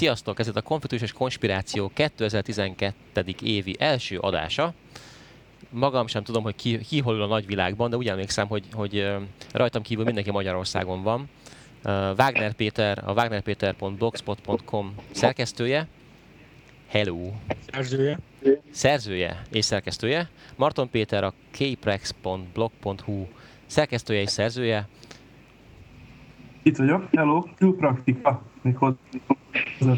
Sziasztok, ez itt a Konfliktus és Konspiráció 2012. évi első adása. Magam sem tudom, hogy ki, ki hol a nagyvilágban, de úgy emlékszem, hogy, hogy rajtam kívül mindenki Magyarországon van. Wagner Péter, a wagnerpeter.blogspot.com szerkesztője. Hello! Szerzője. Szerzője és szerkesztője. Marton Péter a kprex.blog.hu szerkesztője és szerzője. Itt vagyok, hello, külpraktika.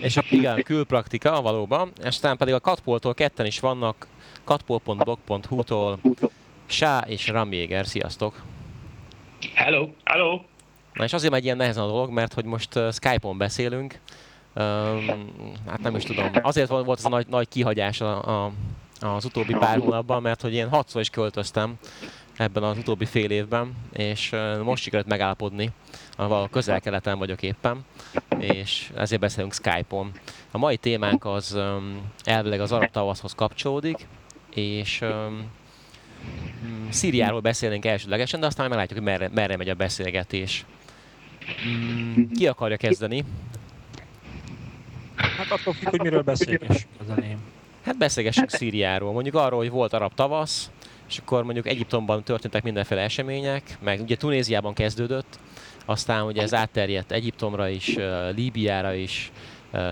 És a, igen, külpraktika valóban, és aztán pedig a Katpoltól ketten is vannak, katpol.blog.hu-tól, Sá és Ramjéger, sziasztok! Hello! Hello! Na és azért megy ilyen nehezen a dolog, mert hogy most uh, Skype-on beszélünk, um, hát nem is tudom, azért volt ez a nagy, nagy kihagyás a, a, az utóbbi pár hónapban, mert hogy én hatszor is költöztem ebben az utóbbi fél évben, és most sikerült megállapodni, a közel-keleten vagyok éppen, és ezért beszélünk Skype-on. A mai témánk az elvileg az arab tavaszhoz kapcsolódik, és mm, Szíriáról beszélnénk elsődlegesen, de aztán meglátjuk, hogy merre, merre megy a beszélgetés. Mm, ki akarja kezdeni? Hát attól függ, hogy miről beszélgessünk az elején. Hát beszélgessünk Szíriáról. Mondjuk arról, hogy volt arab tavasz, és akkor mondjuk Egyiptomban történtek mindenféle események, meg ugye Tunéziában kezdődött, aztán ugye ez átterjedt Egyiptomra is, Líbiára is,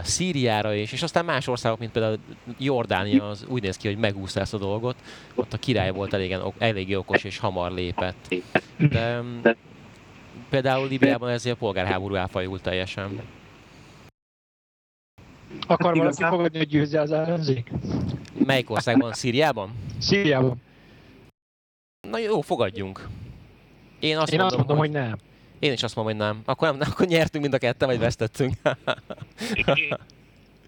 Szíriára is, és aztán más országok, mint például Jordánia, az úgy néz ki, hogy megúszta ezt a dolgot. Ott a király volt elégen, eléggé okos és hamar lépett. De például Líbiában ezért a polgárháború elfajult teljesen. Akar valaki fogadni, hogy győzze az ellenzék? Melyik országban? Szíriában? Szíriában. Na jó, fogadjunk. Én azt, Én mondom, azt mondom, hogy... hogy nem. Én is azt mondom, hogy nem. Akkor, nem, akkor nyertünk mind a ketten, vagy vesztettünk.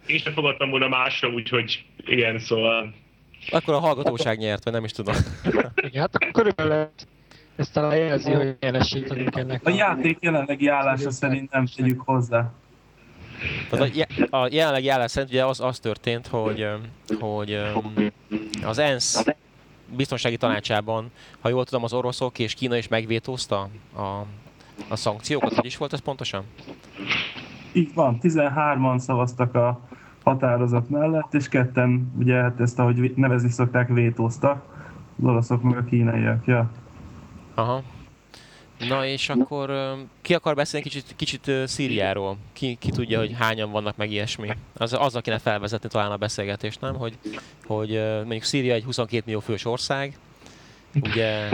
én, sem fogadtam volna másra, úgyhogy igen, szóval... Akkor a hallgatóság nyert, vagy nem is tudom. igen, hát akkor körülbelül ezt talán jelzi, hogy milyen esélyt adunk ennek. A játék jelenlegi állása szerint nem tegyük hozzá. Tehát a, a jelenlegi állás szerint ugye az, az történt, hogy, hogy az ENSZ biztonsági tanácsában, ha jól tudom, az oroszok és Kína is megvétózta a, a szankciókat. Hogy is volt ez pontosan? Így van, 13-an szavaztak a határozat mellett, és ketten, ugye hát ezt, ahogy nevezni szokták, vétóztak. Az oroszok meg a kínaiak, ja. Aha. Na és akkor ki akar beszélni kicsit, kicsit Szíriáról? Ki, ki tudja, hogy hányan vannak meg ilyesmi? Az, az kéne felvezetni talán a beszélgetést, nem? Hogy, hogy mondjuk Szíria egy 22 millió fős ország, ugye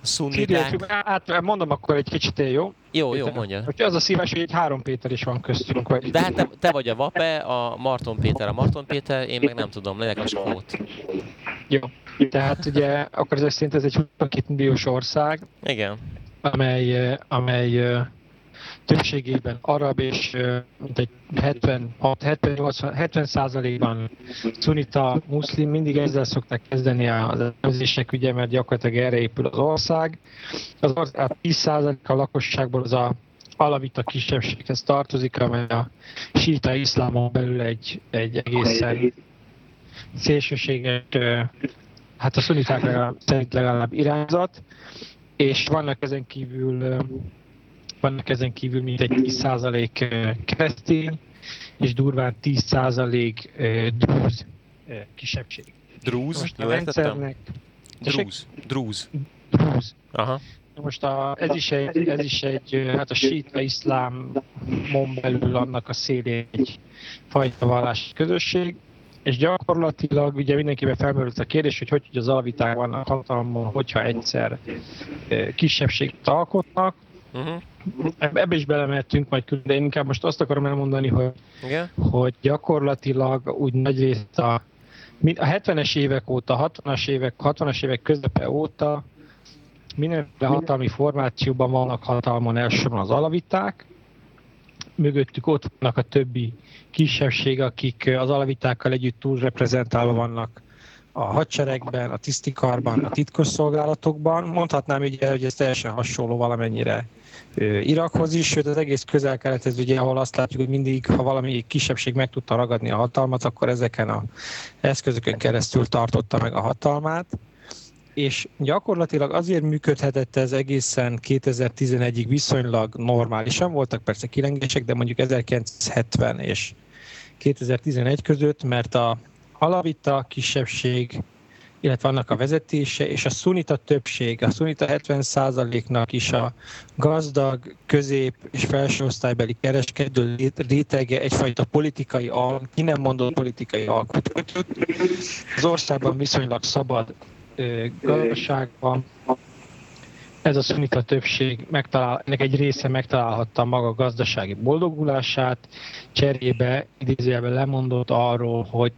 szunniták... Hát mondom akkor egy kicsit, jó? Jó, jó, mondja. Hogy az a szíves, hogy egy három Péter is van köztünk. Vagy... De hát te, te vagy a Vape, a Marton Péter a Marton Péter, én meg nem tudom, legyek a skót. Jó. Tehát ugye, akkor ezek szerint ez egy 22 milliós ország. Igen amely, amely többségében arab és mintegy 70, 70, 70 százalékban szunita, muszlim, mindig ezzel szokták kezdeni az elemzések, ugye, mert gyakorlatilag erre épül az ország. Az ország 10 százalék a lakosságból az a alavita kisebbséghez tartozik, amely a síta iszlámon belül egy, egy egészen szélsőséges, hát a szuniták legalább, legalább irányzat, és vannak ezen kívül vannak ezen kívül mintegy 10% keresztény, és durván 10% drúz kisebbség. Drúz? Most a rendszernek... Drúz. Drúz. Drúz. Aha. Most a, ez, is egy, ez is egy, hát a síta iszlámon belül annak a szélén egy fajta vallási közösség, és gyakorlatilag ugye mindenkiben felmerült a kérdés, hogy hogy, hogy az alviták vannak hatalmon, hogyha egyszer kisebbséget alkotnak. Uh-huh. Ebbe is belemehetünk majd külön, de én inkább most azt akarom elmondani, hogy, yeah. hogy gyakorlatilag úgy nagy részt a, a 70-es évek óta, 60-as évek, 60-as évek közepe óta mindenféle hatalmi formációban vannak hatalmon elsősorban az alaviták, mögöttük ott vannak a többi kisebbség, akik az alavitákkal együtt túlreprezentálva vannak a hadseregben, a tisztikarban, a titkosszolgálatokban. Mondhatnám ugye, hogy ez teljesen hasonló valamennyire Irakhoz is, sőt az egész közel-kelethez, ugye, ahol azt látjuk, hogy mindig, ha valami kisebbség meg tudta ragadni a hatalmat, akkor ezeken a eszközökön keresztül tartotta meg a hatalmát és gyakorlatilag azért működhetett ez egészen 2011-ig viszonylag normálisan, voltak persze kilengések, de mondjuk 1970 és 2011 között, mert a alavita kisebbség, illetve annak a vezetése, és a szunita többség, a szunita 70%-nak is a gazdag, közép és felső osztálybeli kereskedő rétege egyfajta politikai, ki nem mondott politikai alkotót. Az országban viszonylag szabad gazdaságban, ez a szunita többség megtalál, ennek egy része megtalálhatta maga gazdasági boldogulását, cserébe idézőjelben lemondott arról, hogy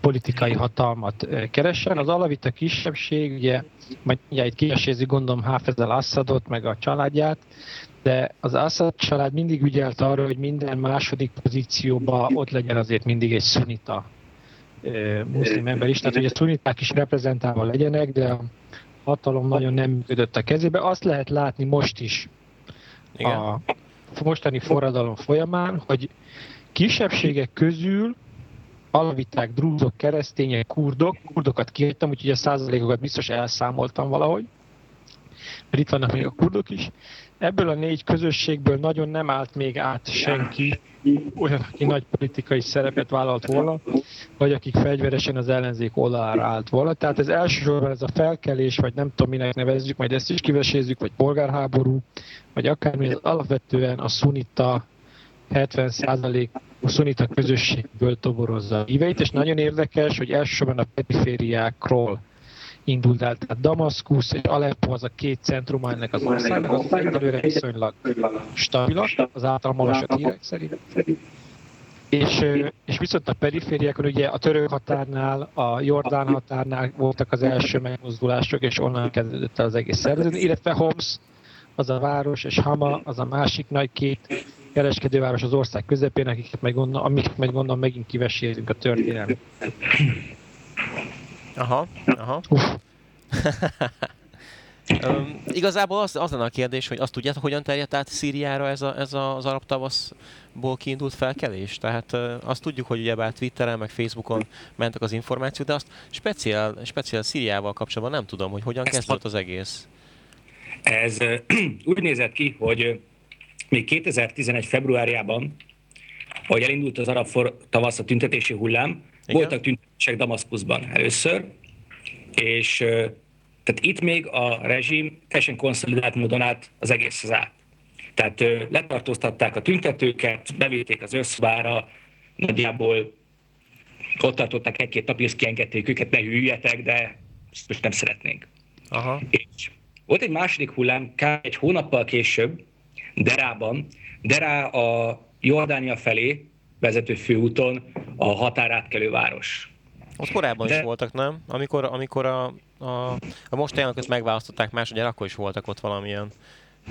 politikai hatalmat keressen. Az alavita kisebbség, ugye, majd ugye itt kiesézi gondolom Hafezel Assadot, meg a családját, de az Assad család mindig ügyelt arra, hogy minden második pozícióban ott legyen azért mindig egy szunita muszlim ember is, tehát hogy a szuniták is reprezentálva legyenek, de hatalom nagyon nem működött a kezébe. Azt lehet látni most is Igen. a mostani forradalom folyamán, hogy kisebbségek közül alaviták, drúzok, keresztények, kurdok, kurdokat kihagytam, úgyhogy a százalékokat biztos elszámoltam valahogy, mert itt vannak még a kurdok is, ebből a négy közösségből nagyon nem állt még át senki, olyan, aki nagy politikai szerepet vállalt volna, vagy akik fegyveresen az ellenzék oldalára állt volna. Tehát ez elsősorban ez a felkelés, vagy nem tudom minek nevezzük, majd ezt is kivesézzük, vagy polgárháború, vagy akármi, ez alapvetően a szunita 70% a szunita közösségből toborozza a híveit, és nagyon érdekes, hogy elsősorban a perifériákról indult el. Tehát Damaszkusz és Aleppo az a két centrum ennek az országnak, az egyelőre viszonylag stabilak, az általam olvasott hírek szerint. És, és viszont a perifériákon ugye a török határnál, a Jordán határnál voltak az első megmozdulások, és onnan kezdődött el az egész szervezet, illetve Homs, az a város, és Hama, az a másik nagy két kereskedőváros az ország közepén, akiket meg gondolom, amiket meg gondolom megint kivesélünk a történelmet. Aha, aha. um, igazából az, az lenne a kérdés, hogy azt tudjátok, hogyan terjedt át Szíriára ez, a, ez a, az arab tavaszból kiindult felkelés? Tehát uh, azt tudjuk, hogy ugyebár Twitteren, meg Facebookon mentek az információk, de azt speciál, speciál Szíriával kapcsolatban nem tudom, hogy hogyan kezdődött az egész. Ez uh, úgy nézett ki, hogy még 2011. februárjában, ahogy elindult az arab tavasz a tüntetési hullám, igen? Voltak tüntetések Damaszkuszban először, és tehát itt még a rezsim teljesen konszolidált módon át az egész az át. Tehát letartóztatták a tüntetőket, bevitték az összbára, nagyjából ott tartották egy-két napig, és kiengedték őket, ne hüljetek, de most nem szeretnénk. Aha. És volt egy második hullám, kb. egy hónappal később, Derában. Derá a Jordánia felé vezető főúton a határátkelő város. Ott korábban De... is voltak, nem? Amikor, amikor a, a, a most elnököt megválasztották másodjára, akkor is voltak ott valamilyen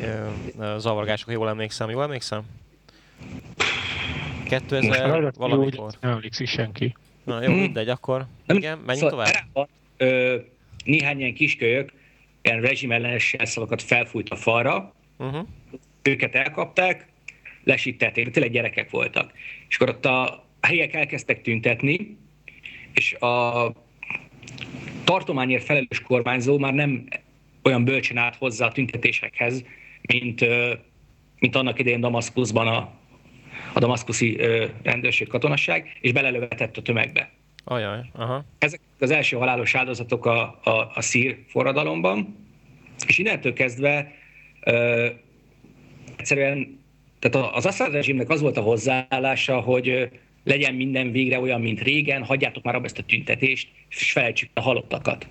ö, ö, zavargások, jól emlékszem. Jól emlékszem? 2000 valamikor. Nem emlékszik senki. Na jó, hmm. mindegy, akkor nem, igen, menjünk szóval tovább. Ö, néhány ilyen kiskölyök ilyen rezsimellenes jelszavakat felfújt a falra, uh-huh. őket elkapták, lesítették, tényleg gyerekek voltak. És akkor ott a helyek elkezdtek tüntetni, és a tartományért felelős kormányzó már nem olyan bölcsen állt hozzá a tüntetésekhez, mint, mint annak idején Damaszkuszban a, a damaszkuszi rendőrség katonasság, és belelövetett a tömegbe. Ajaj, aha. Ezek az első halálos áldozatok a, a, a szír forradalomban, és innentől kezdve ö, egyszerűen tehát az Assad rezsimnek az volt a hozzáállása, hogy legyen minden végre olyan, mint régen, hagyjátok már abba ezt a tüntetést, és felejtsük a halottakat.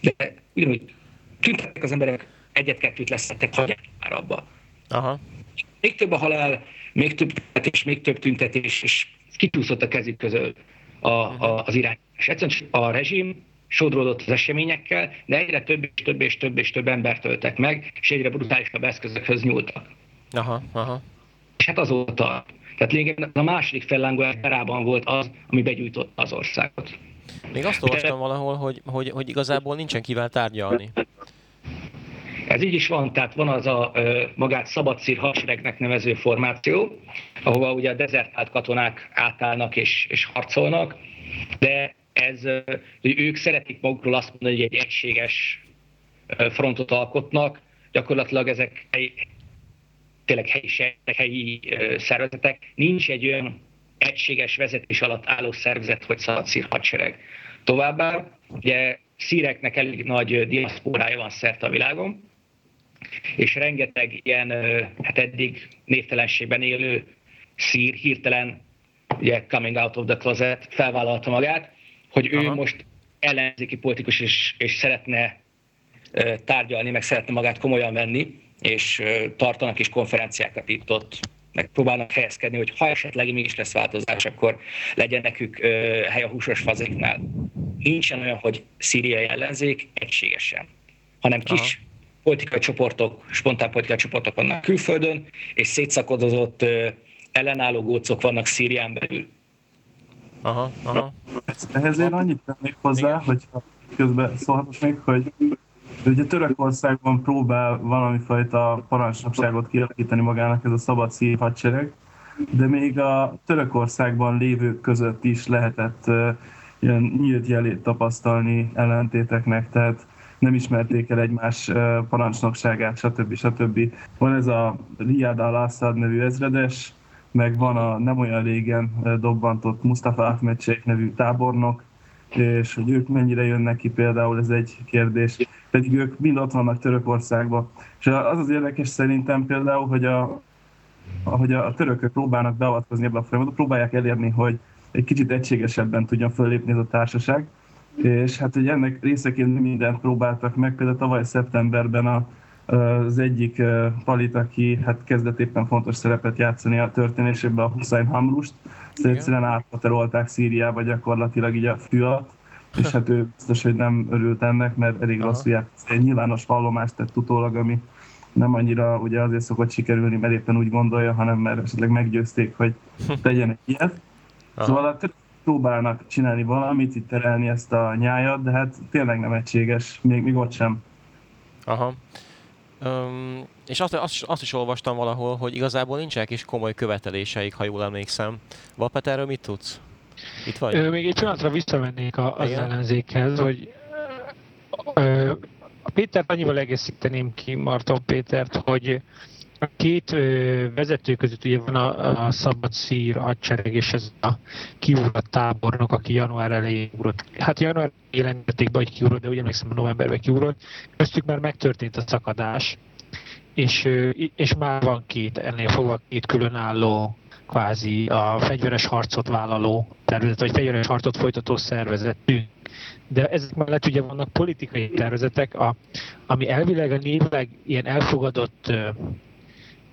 De ugyanúgy tüntettek az emberek, egyet-kettőt leszettek, hagyják már abba. Aha. Még több a halál, még több tüntetés, még több tüntetés, és kitúszott a kezük közül a, a, az irány. És egyszerűen a rezsim sodródott az eseményekkel, de egyre több és több és több és több embert töltek meg, és egyre brutálisabb eszközökhöz nyúltak. Aha, aha. És hát azóta, tehát lényegében a második fellángolás erában volt az, ami begyújtotta az országot. Még azt olvastam valahol, hogy, hogy, hogy igazából nincsen kivel tárgyalni. Ez így is van, tehát van az a magát szabadszír hadseregnek nevező formáció, ahova ugye a dezertált katonák átállnak és, és harcolnak, de ez, hogy ők szeretik magukról azt mondani, hogy egy egységes frontot alkotnak, gyakorlatilag ezek tényleg helyi, helyi szervezetek, nincs egy olyan egységes vezetés alatt álló szervezet, hogy szabadszír hadsereg. Továbbá, ugye szíreknek elég nagy diaszpórája van szerte a világon, és rengeteg ilyen, hát eddig névtelenségben élő szír hirtelen, ugye coming out of the closet, felvállalta magát, hogy ő Aha. most ellenzéki politikus és, és szeretne tárgyalni, meg szeretne magát komolyan venni, és tartanak is konferenciákat itt ott, meg próbálnak helyezkedni, hogy ha esetleg mégis lesz változás, akkor legyen nekük hely a húsos fazéknál. Nincsen olyan, hogy szíriai ellenzék egységesen, hanem kis Aha. politikai csoportok, spontán politikai csoportok vannak külföldön, és szétszakodozott ellenálló gócok vannak Szírián belül. Aha, aha. Ehhez én annyit tennék hozzá, hogy közben szólhatok még, hogy Ugye Törökországban próbál valami fajta parancsnokságot kialakítani magának ez a szabad szív hadsereg, de még a Törökországban lévők között is lehetett uh, ilyen nyílt jelét tapasztalni ellentéteknek, tehát nem ismerték el egymás uh, parancsnokságát, stb. stb. Van ez a Riyad al-Assad nevű ezredes, meg van a nem olyan régen dobbantott Mustafa Ahmed nevű tábornok, és hogy ők mennyire jönnek ki például, ez egy kérdés, pedig ők mind ott vannak Törökországban. És az az érdekes szerintem például, hogy a, ahogy a törökök próbálnak beavatkozni ebbe a folyamatba, próbálják elérni, hogy egy kicsit egységesebben tudjon föllépni ez a társaság, és hát hogy ennek részeként mindent próbáltak meg, például tavaly szeptemberben a, az egyik palit, aki hát kezdett éppen fontos szerepet játszani a történésében, a Hussein Hamrust, egyszerűen átpaterolták Szíriába gyakorlatilag így a fű alatt, és hát ő biztos, hogy nem örült ennek, mert elég rossz egy nyilvános vallomást tett utólag, ami nem annyira ugye azért szokott sikerülni, mert éppen úgy gondolja, hanem mert esetleg meggyőzték, hogy tegyenek ilyet. Aha. Szóval a próbálnak csinálni valamit, itt terelni ezt a nyájat, de hát tényleg nem egységes, még, még ott sem. Aha. Um, és azt, azt, azt is olvastam valahol, hogy igazából nincsenek is komoly követeléseik, ha jól emlékszem. Vapet, erről mit tudsz? Itt vagy? Ö, még egy pillanatra visszamennék a, az Igen? ellenzékhez, hogy ö, a Pétert annyival egészíteném ki, Marton Pétert, hogy a két ö, vezető között ugye van a, a szabad szír hadsereg, és ez a kiugrott tábornok, aki január elején ugrott. Hát január jelentették be, hogy kiugrott, de ugye emlékszem, novemberben kiugrott. Köztük már megtörtént a szakadás, és, és már van két, ennél fogva két különálló kvázi a fegyveres harcot vállaló tervezet, vagy fegyveres harcot folytató szervezetünk. De ezek mellett ugye vannak politikai tervezetek, a, ami elvileg a névleg ilyen elfogadott ö,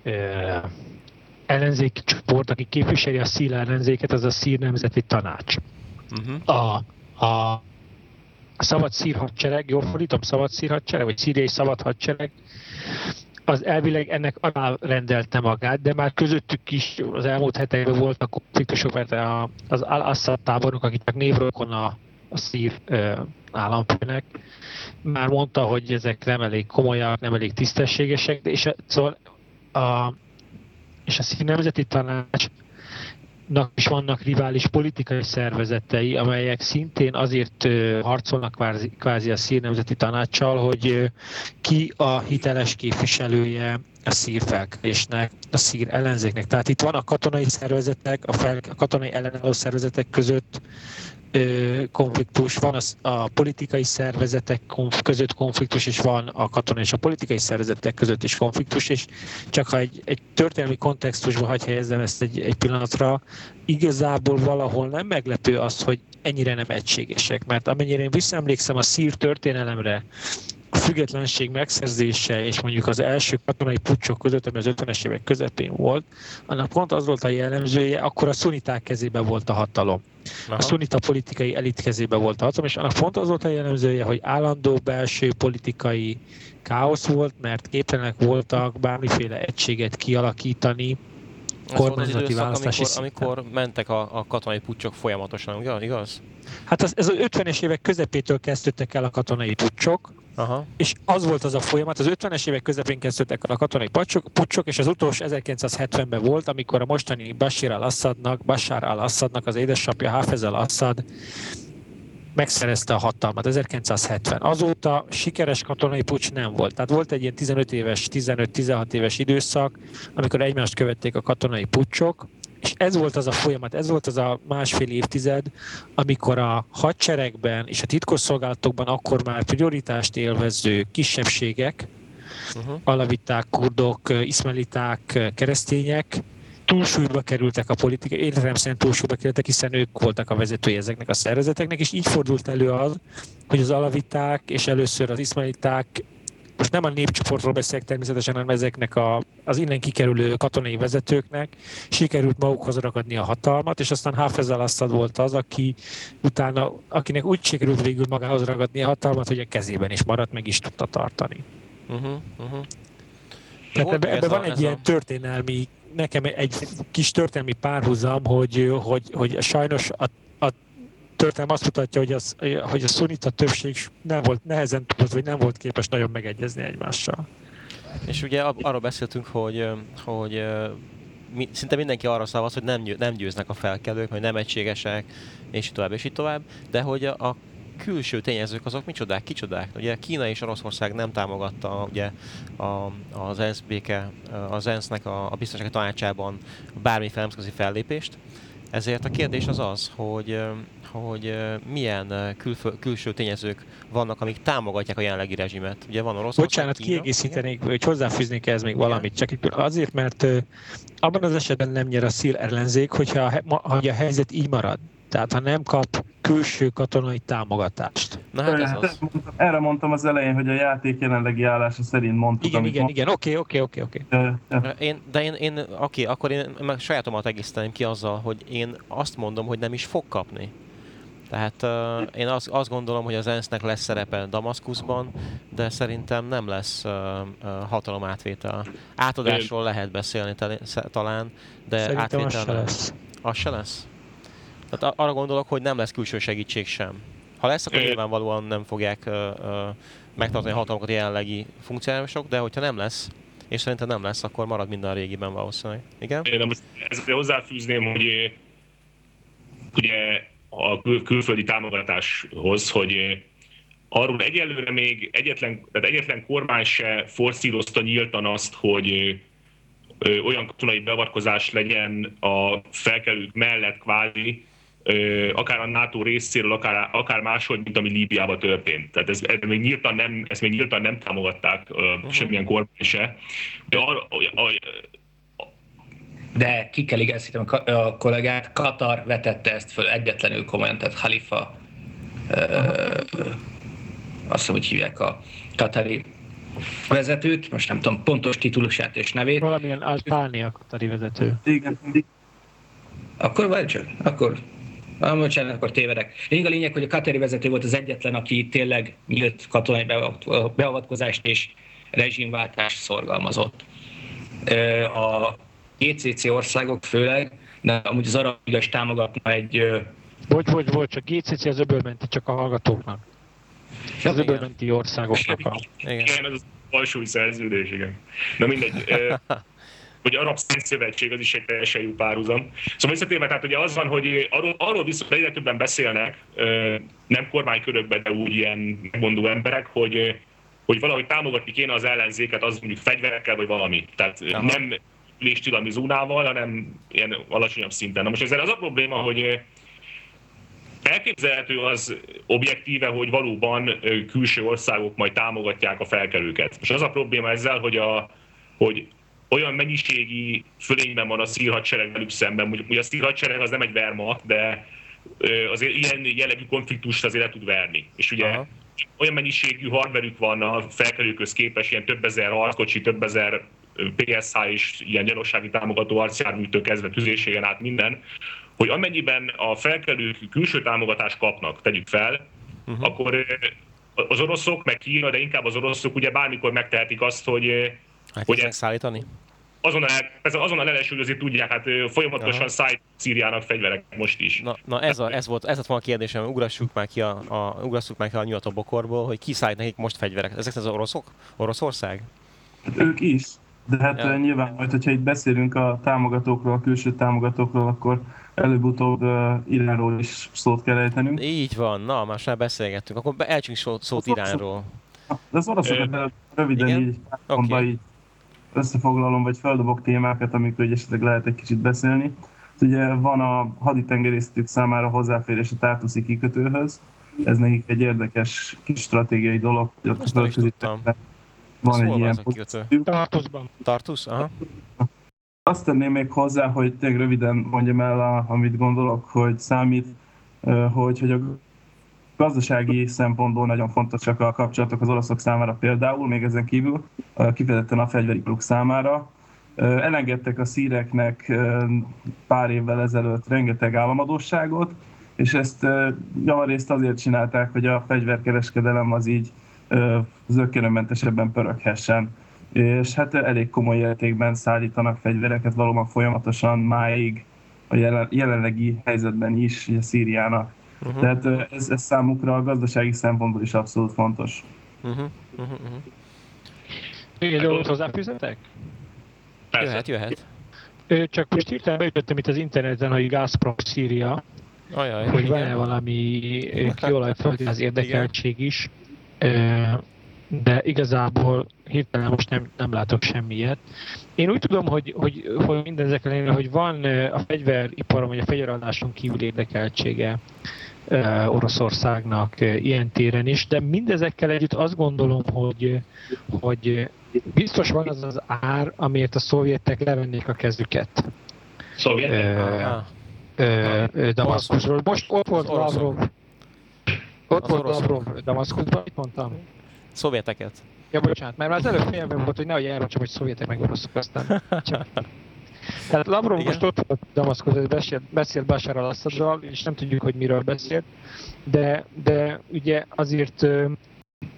ö, ellenzéki csoport, aki képviseli a szír ellenzéket, az a szír nemzeti tanács. Uh-huh. A, a szabad szír hadsereg, jól fordítom, szabad szír hadsereg, vagy szíriai szabad hadsereg, az elvileg ennek alá rendelte magát, de már közöttük is az elmúlt hetekben voltak konfliktusok, mert az Al-Assad tábornok, akik csak névrokon a, a szír államfőnek, már mondta, hogy ezek nem elég komolyak, nem elég tisztességesek, és a, szóval a, és a szír nemzeti tanács is vannak rivális politikai szervezetei, amelyek szintén azért harcolnak kvázi, kvázi a szír nemzeti tanácssal, hogy ki a hiteles képviselője a szír felkelésnek, a szír ellenzéknek. Tehát itt van a katonai szervezetek, a, fel, a katonai ellenálló szervezetek között konfliktus, van az, a politikai szervezetek konf, között konfliktus, és van a katonai és a politikai szervezetek között is konfliktus, és csak ha egy, egy történelmi kontextusba hagy helyezzem ezt egy, egy pillanatra, igazából valahol nem meglepő az, hogy ennyire nem egységesek, mert amennyire én visszaemlékszem a szír történelemre, a függetlenség megszerzése és mondjuk az első katonai pucsok között, ami az 50-es évek közepén volt, annak pont az volt a jellemzője, akkor a szuniták kezében volt a hatalom. Aha. A szunita politikai elit kezében volt a hatalom, és annak pont az volt a jellemzője, hogy állandó belső politikai káosz volt, mert képtelenek voltak bármiféle egységet kialakítani, kormányzati választási amikor, amikor mentek a, a katonai pucsok folyamatosan, igaz? Hát az, ez az 50-es évek közepétől kezdődtek el a katonai pucsok, Aha. és az volt az a folyamat, az 50-es évek közepén kezdődtek el a katonai pucsok, pucsok és az utolsó 1970-ben volt, amikor a mostani Bashir al-Assadnak, Bashar al-Assadnak az édesapja Hafez al-Assad megszerezte a hatalmat 1970. Azóta sikeres katonai pucs nem volt. Tehát volt egy ilyen 15 éves, 15-16 éves időszak, amikor egymást követték a katonai pucsok, és ez volt az a folyamat, ez volt az a másfél évtized, amikor a hadseregben és a titkosszolgálatokban akkor már prioritást élvező kisebbségek, uh-huh. alaviták, kurdok, iszmeliták, keresztények túlsúlyba kerültek a politikai, értelemszerűen túlsúlyba kerültek, hiszen ők voltak a vezetői ezeknek a szervezeteknek, és így fordult elő az, hogy az alaviták és először az iszmaiták most nem a népcsoportról beszélek természetesen, hanem ezeknek a, az innen kikerülő katonai vezetőknek sikerült magukhoz ragadni a hatalmat, és aztán Hafez al volt az, aki utána, akinek úgy sikerült végül magához ragadni a hatalmat, hogy a kezében is maradt, meg is tudta tartani. Uh-huh, uh-huh. Tehát ebben ebbe van egy ilyen a... történelmi nekem egy kis történelmi párhuzam, hogy, hogy, hogy sajnos a, történelem azt mutatja, hogy, az, hogy a szunita többség nem volt nehezen tudott, vagy nem volt képes nagyon megegyezni egymással. És ugye arról beszéltünk, hogy, hogy mi, szinte mindenki arra szavaz, hogy nem, nem győznek a felkelők, hogy nem egységesek, és így tovább, és így tovább, de hogy a külső tényezők azok micsodák, kicsodák. Ugye Kína és Oroszország nem támogatta ugye a, az ENSZ béke, az ENSZ-nek a, a biztonsági tanácsában bármi nemzetközi fellépést. Ezért a kérdés az az, hogy, hogy milyen külfö, külső tényezők vannak, amik támogatják a jelenlegi rezsimet. Ugye van Oroszország, Bocsánat, Kína, kiegészítenék, hogy hozzáfűznék ehhez még igen. valamit. Csak azért, mert abban az esetben nem nyer a szíl ellenzék, hogyha ha a helyzet így marad. Tehát ha nem kap külső katonai támogatást. Na hát ez az. Erre mondtam az elején, hogy a játék jelenlegi állása szerint mondtuk. Igen, igen, mond... igen, oké, oké, oké, oké. Én, de én, én oké, akkor én meg sajátomat egészíteném ki azzal, hogy én azt mondom, hogy nem is fog kapni. Tehát uh, én azt, azt gondolom, hogy az ENSZ-nek lesz szerepe Damaszkuszban, de szerintem nem lesz uh, uh, hatalomátvétel. Átadásról lehet beszélni talán, de szerintem átvétel az se lesz. Az se lesz? Tehát arra gondolok, hogy nem lesz külső segítség sem. Ha lesz, akkor nyilvánvalóan nem fogják uh, uh, megtartani a hatalmukat jelenlegi funkcionálisok, de hogyha nem lesz, és szerintem nem lesz, akkor marad minden a régiben valószínűleg. Igen? Én most ezt hozzáfűzném, hogy ugye a kül- külföldi támogatáshoz, hogy arról egyelőre még egyetlen, tehát egyetlen kormány se forszírozta nyíltan azt, hogy olyan katonai beavatkozás legyen a felkelők mellett kvázi, akár a NATO részéről, akár, akár máshogy, mint ami Líbiában történt. Tehát ez, ez még nyíltan nem, ezt még nyíltan nem támogatták uh-huh. semmilyen kormány se. De, a, a, a, de ki kell igazítom a kollégát, Katar vetette ezt föl egyetlenül komolyan, tehát Khalifa, ö, azt hiszem, hogy hívják a katari vezetőt, most nem tudom pontos titulusát és nevét. Valamilyen Albánia katari vezető. Igen. Akkor várj csak, akkor Ah, bocsánat, akkor tévedek. Lényeg a lényeg, hogy a Katari vezető volt az egyetlen, aki tényleg nyílt katonai beavatkozást és rezsimváltást szorgalmazott. A GCC országok főleg, de amúgy az arab is támogatna egy... Bocs, bocs, bocs, a GCC az öbölmenti csak a hallgatóknak. Az öbölmenti országoknak a... Igen, igen ez az alsói szerződés, igen. Na mindegy. hogy arab szövetség az is egy teljesen jó párhuzam. Szóval visszatérve, tehát ugye az van, hogy arról, arról viszont egyre többen beszélnek, nem kormánykörökben, de úgy ilyen megmondó emberek, hogy, hogy valahogy támogatni kéne az ellenzéket, az mondjuk fegyverekkel, vagy valami. Tehát Aha. nem üléstilalmi zónával, hanem ilyen alacsonyabb szinten. Na most ezzel az a probléma, hogy elképzelhető az objektíve, hogy valóban külső országok majd támogatják a felkelőket. Most az a probléma ezzel, hogy, a, hogy olyan mennyiségi fölényben van a szírhadsereg velük szemben. Ugye a szírhadsereg az nem egy Wehrmacht, de azért ilyen jellegű konfliktust azért le tud verni. És ugye Aha. olyan mennyiségű hardverük van a felkelőköz képes, ilyen több ezer harckocsi, több ezer PSH és ilyen gyanúsági támogató arcjárműtől kezdve tüzérségen át minden, hogy amennyiben a felkelők külső támogatást kapnak, tegyük fel, uh-huh. akkor az oroszok, meg Kína, de inkább az oroszok ugye bármikor megtehetik azt, hogy hogy ezt szállítani? Azonnal, ez azonnal elesülőzni tudják, hát folyamatosan szállít Szíriának fegyverek most is. Na, na ez, a, ez, volt, ez volt volna a kérdésem, ugrassuk már ki a, a, ugrassuk már ki a nyugatobokorból, hogy ki szállít nekik most fegyverek. Ezek az oroszok? Oroszország? Hát ők is. De hát ja. nyilván majd, hogyha itt beszélünk a támogatókról, a külső támogatókról, akkor előbb-utóbb uh, Iránról is szót kell ejtenünk. Így van, na, már már beszélgettünk. Akkor elcsünk szót, szót Iránról. De az oroszok röviden Igen? így, okay. így összefoglalom, vagy feldobok témákat, amikről esetleg lehet egy kicsit beszélni. Ugye van a haditengerésztők számára hozzáférés a Tartuszi kikötőhöz, ez nekik egy érdekes kis stratégiai dolog. a nem is tudtam. Van egy ilyen pozíció. Tartuszban. Tartusz? Aha. Azt tenném még hozzá, hogy tényleg röviden mondjam el, a- amit gondolok, hogy számít, hogy, hogy a gazdasági szempontból nagyon fontosak a kapcsolatok az oroszok számára például, még ezen kívül kifejezetten a fegyveriparuk számára. Elengedtek a szíreknek pár évvel ezelőtt rengeteg államadóságot, és ezt javarészt azért csinálták, hogy a fegyverkereskedelem az így ö, zökkenőmentesebben pöröghessen és hát elég komoly értékben szállítanak fegyvereket valóban folyamatosan máig a jelen, jelenlegi helyzetben is ugye Szíriának. Uh-huh. Tehát ez, ez számukra a gazdasági szempontból is abszolút fontos. Uh-huh. Uh-huh. Uh-huh. Még egy dolgot hozzáfűzzetek? Persze. Jöhet, jöhet. Ö, Csak most hirtelen beütöttem itt az interneten, hogy Gazprom Szíria, Ajaj, hogy igen. van-e valami az érdekeltség is, Ö, de igazából hirtelen most nem, nem látok semmiet. Én úgy tudom, hogy, hogy, hogy mindezek ellenére, hogy van a fegyveriparon vagy a fegyveradáson kívül érdekeltsége Oroszországnak ilyen téren is, de mindezekkel együtt azt gondolom, hogy, hogy biztos van az az ár, amiért a szovjetek levennék a kezüket Szovjet? ö, ö, ö, Damaszkuszról. Most ott volt. Lavrov. Ott volt. Lavrov Damaszkuszban, mit mondtam? szovjeteket. Ja, bocsánat, mert már az előbb fejemben volt, hogy nehogy elrontsam, hogy szovjetek meg oroszok, aztán csak. Tehát Lavrov most ott volt Damaszkuszban, beszélt, beszélt Bashar al és nem tudjuk, hogy miről beszélt, de, de ugye azért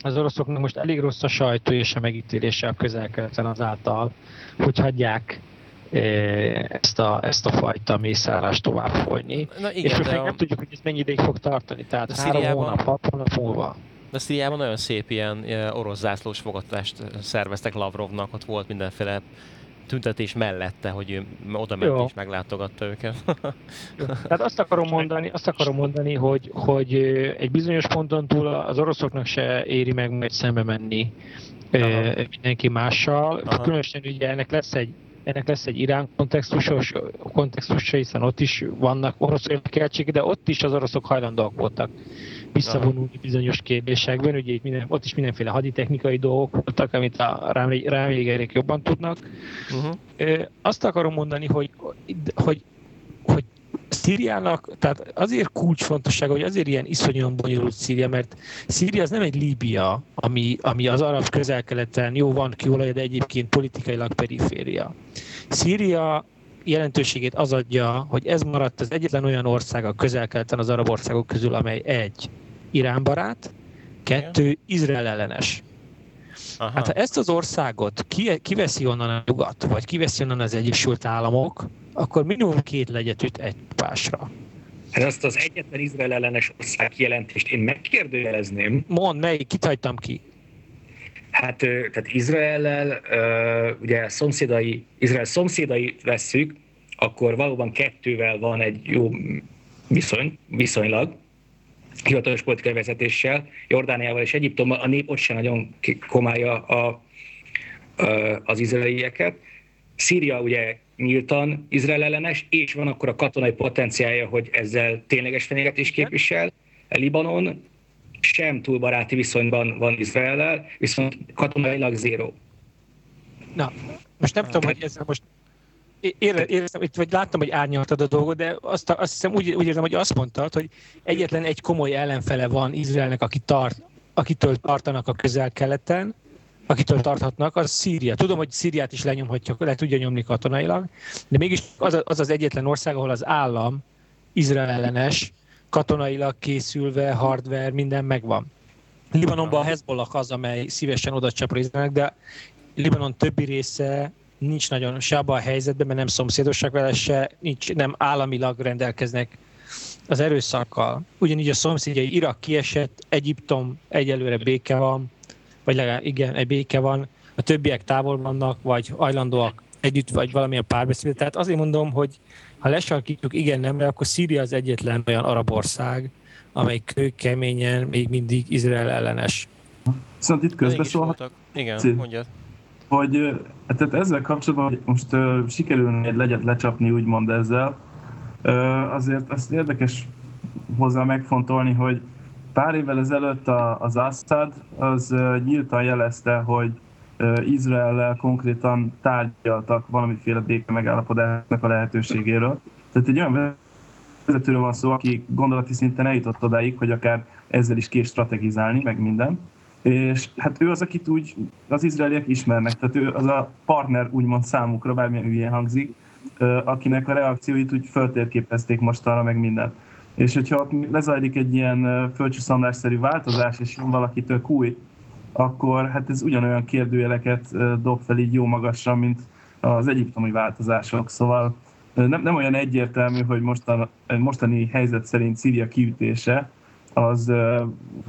az oroszoknak most elég rossz a sajtó és a megítélése a közel-keleten azáltal, hogy hagyják ezt a, ezt a fajta mészállást tovább folyni. Na és igen, most de, még a, nem tudjuk, hogy ez mennyi ideig fog tartani. Tehát három Szíriában- hónap, hat hónap múlva. de Szíriában nagyon szép ilyen ilyen orosz zászlós fogadást szerveztek Lavrovnak, ott volt mindenféle tüntetés mellette, hogy ő oda ment Jó. és meglátogatta őket. Tehát azt akarom mondani, azt akarom mondani hogy, hogy egy bizonyos ponton túl az oroszoknak se éri meg majd szembe menni Aha. mindenki mással. Aha. Különösen ugye ennek lesz egy ennek lesz egy Irán kontextusos kontextusa, hiszen ott is vannak orosz érdekeltségek, de ott is az oroszok hajlandóak voltak visszavonulni bizonyos kérdésekben. Ugye itt minden, ott is mindenféle haditechnikai dolgok voltak, amit a rám- rámvégerék jobban tudnak. uh-huh. Azt akarom mondani, hogy, hogy, hogy Szíriának, tehát azért kulcsfontossága, hogy azért ilyen iszonyúan bonyolult Szíria, mert Szíria az nem egy Líbia, ami, ami az arab közel-keleten jó van kőolaj, de egyébként politikailag periféria. Szíria jelentőségét az adja, hogy ez maradt az egyetlen olyan ország a közel-keleten az arab országok közül, amely egy, Irán barát, kettő, Izrael ellenes. Aha. Hát ha ezt az országot ki, kiveszi onnan a nyugat, vagy kiveszi onnan az Egyesült Államok, akkor minimum két legyet üt egy pásra. Hát azt az egyetlen Izrael ellenes ország kijelentést én megkérdőjelezném. Mond, melyik, kit hagytam ki? Hát, tehát Izraellel, ugye szomszédai, Izrael szomszédai vesszük, akkor valóban kettővel van egy jó viszony, viszonylag, hivatalos politikai vezetéssel, Jordániával és Egyiptommal, a nép ott sem nagyon komálja a, a, az izraelieket. Szíria ugye nyíltan Izrael ellenes, és van akkor a katonai potenciálja, hogy ezzel tényleges fenyegetést képvisel. Libanon sem túl baráti viszonyban van Izraellel, viszont katonailag zéró. Na, most nem tudom, hogy ezzel most ére- éreztem, vagy láttam, hogy árnyaltad a dolgot, de azt, azt hiszem úgy, úgy érzem, hogy azt mondtad, hogy egyetlen egy komoly ellenfele van Izraelnek, aki tart, akitől tartanak a közel-keleten, akitől tarthatnak, az Szíria. Tudom, hogy Szíriát is lenyomhatja, le tudja nyomni katonailag, de mégis az az, az egyetlen ország, ahol az állam Izrael ellenes, katonailag készülve, hardware, minden megvan. Libanonban a Hezbollah az, amely szívesen oda csapol Izraelnek, de Libanon többi része nincs nagyon se abban a helyzetben, mert nem szomszédosak vele, se nincs, nem államilag rendelkeznek az erőszakkal. Ugyanígy a szomszédjai Irak kiesett, Egyiptom egyelőre béke van, vagy legalább igen, egy béke van, a többiek távol vannak, vagy hajlandóak együtt, vagy valamilyen párbeszéd. Tehát azért mondom, hogy ha lesarkítjuk igen nemre, akkor Szíria az egyetlen olyan arab ország, amely kőkeményen még mindig Izrael ellenes. Viszont itt Mégis közbeszólhat, voltak. Igen, mondjad. hogy ö, tehát ezzel kapcsolatban hogy most ö, sikerülne egy legyet lecsapni, úgymond ezzel, Azért azt érdekes hozzá megfontolni, hogy pár évvel ezelőtt az Assad az nyíltan jelezte, hogy Izraellel konkrétan tárgyaltak valamiféle béke megállapodásnak a lehetőségéről. Tehát egy olyan vezetőről van szó, aki gondolati szinten eljutott odáig, hogy akár ezzel is kész strategizálni, meg minden. És hát ő az, akit úgy az izraeliek ismernek, tehát ő az a partner úgymond számukra, bármilyen ügyén hangzik, akinek a reakcióit úgy föltérképezték mostanra, meg minden. És hogyha ott lezajlik egy ilyen földcsiszamlásszerű változás, és jön valaki tök új, akkor hát ez ugyanolyan kérdőjeleket dob fel így jó magasra, mint az egyiptomi változások. Szóval nem, nem olyan egyértelmű, hogy mostan, mostani helyzet szerint Szíria kiütése az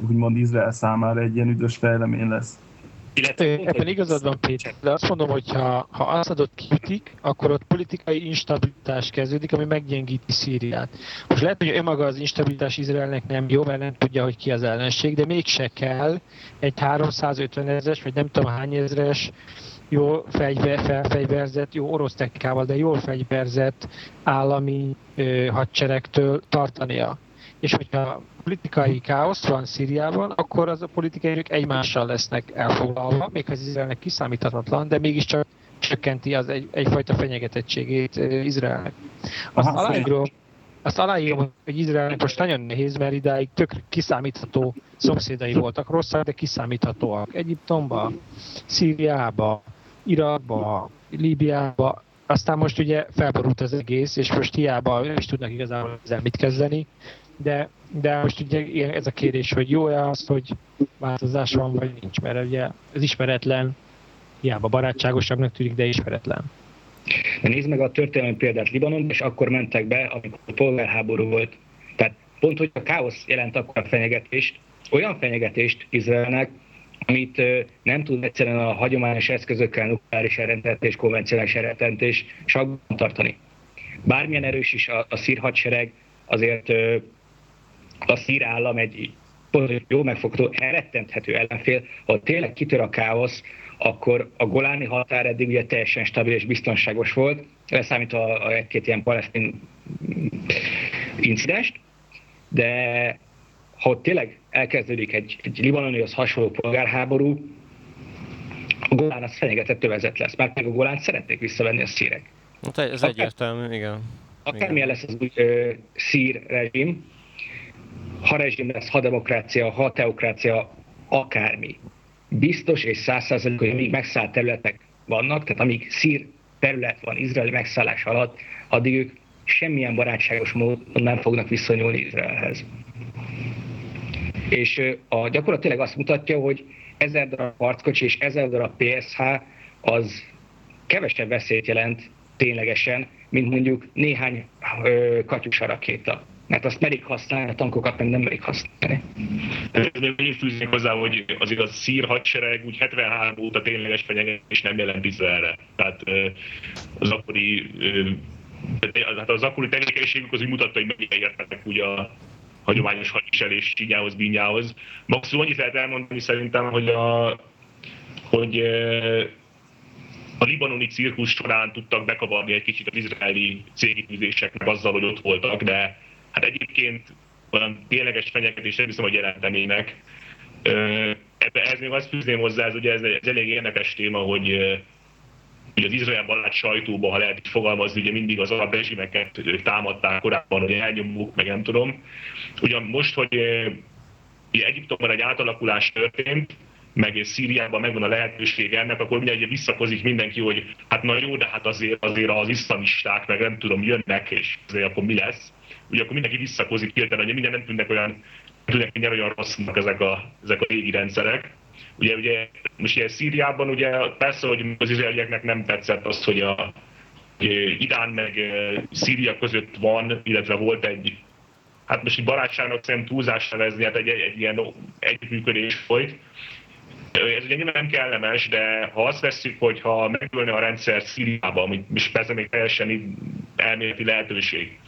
úgymond Izrael számára egy ilyen üdös fejlemény lesz. Ebben igazad van, Péter, de azt mondom, hogy ha, ha Assadot kiütik, akkor ott politikai instabilitás kezdődik, ami meggyengíti Szíriát. Most lehet, hogy önmaga az instabilitás Izraelnek nem jó, mert nem tudja, hogy ki az ellenség, de mégse kell egy 350 ezres, vagy nem tudom hány ezres jó fegyver, felfegyverzett, jó orosz technikával, de jól fegyverzett állami ö, hadseregtől tartania. És hogyha politikai káosz van Szíriában, akkor az a politikai erők egymással lesznek elfoglalva, még az Izraelnek kiszámíthatatlan, de mégiscsak csökkenti az egy, egyfajta fenyegetettségét Izraelnek. Azt aláírom, azt aláírom, hogy Izraelnek most nagyon nehéz, mert idáig tök kiszámítható szomszédai voltak, rosszak, de kiszámíthatóak. Egyiptomba, Szíriába, Irakba, Líbiába, aztán most ugye felborult az egész, és most hiába is tudnak igazából ezzel mit kezdeni, de, de most ugye ez a kérdés, hogy jó-e az, hogy változás van, vagy nincs, mert ugye ez ismeretlen, hiába barátságosabbnak tűnik, de ismeretlen. De nézd meg a történelmi példát Libanon, és akkor mentek be, amikor a polgárháború volt. Tehát pont, hogy a káosz jelent akkor a fenyegetést, olyan fenyegetést Izraelnek, amit nem tud egyszerűen a hagyományos eszközökkel, nukleáris és konvencionális eredentés sakban tartani. Bármilyen erős is a, a szír hadsereg, azért a szír állam egy jó megfogható, elrettenthető ellenfél, ha tényleg kitör a káosz, akkor a goláni határ eddig ugye teljesen stabil és biztonságos volt, leszámítva a, a egy-két ilyen palesztin incidest, de ha ott tényleg elkezdődik egy, egy libanonihoz hasonló polgárháború, a Golán az fenyegetett övezet lesz, mert még a Golán szeretnék visszavenni a szírek. Hát ez egyértelmű, igen. Akármilyen lesz az új ö, szír rezsim, ha rezsim lesz, ha demokrácia, ha teokrácia, akármi. Biztos és százszerzelék, hogy amíg megszállt területek vannak, tehát amíg szír terület van izraeli megszállás alatt, addig ők semmilyen barátságos módon nem fognak visszanyúlni Izraelhez. És a gyakorlat azt mutatja, hogy ezer darab harckocsi és ezer darab PSH az kevesebb veszélyt jelent ténylegesen, mint mondjuk néhány katyusa rakéta mert azt merik használni, a tankokat meg nem merik használni. Én fűznék hozzá, hogy azért a szír hadsereg úgy 73 óta tényleges fenyegetés nem jelent Izraelre. Tehát az akkori hát az akkori tevékenységük az úgy mutatta, hogy mennyire értettek úgy a hagyományos hadviselés csínyához, bínyához. Maximum annyit lehet elmondani szerintem, hogy a, hogy a libanoni cirkusz során tudtak bekavarni egy kicsit az izraeli cégkifűzéseknek azzal, hogy ott voltak, de hát egyébként olyan tényleges fenyegetés nem hiszem, hogy jelentenének. Ebbe ez még azt fűzném hozzá, ez ugye ez ez elég érdekes téma, hogy hogy az Izrael barát sajtóban, ha lehet így fogalmazni, ugye mindig az arab rezsimeket támadták korábban, hogy elnyomjuk, meg nem tudom. Ugyan most, hogy ugye Egyiptomban egy átalakulás történt, meg Szíriában megvan a lehetőség ennek, akkor ugye visszakozik mindenki, hogy hát na jó, de hát azért, azért az iszlamisták, meg nem tudom, jönnek, és azért akkor mi lesz. Ugye akkor mindenki visszakozik hirtelen, hogy minden nem tűnnek olyan, tűnnek minden olyan rossznak ezek a, ezek a régi rendszerek. Ugye, ugye most ilyen Szíriában ugye persze, hogy az izraelieknek nem tetszett az, hogy a Irán meg Szíria között van, illetve volt egy, hát most egy barátságnak szerintem túlzás nevezni, hát egy, egy, egy ilyen együttműködés folyt, ez ugye nem kellemes, de ha azt veszük, hogy ha megölne a rendszer Szíriában, ami is persze még teljesen elméleti lehetőség,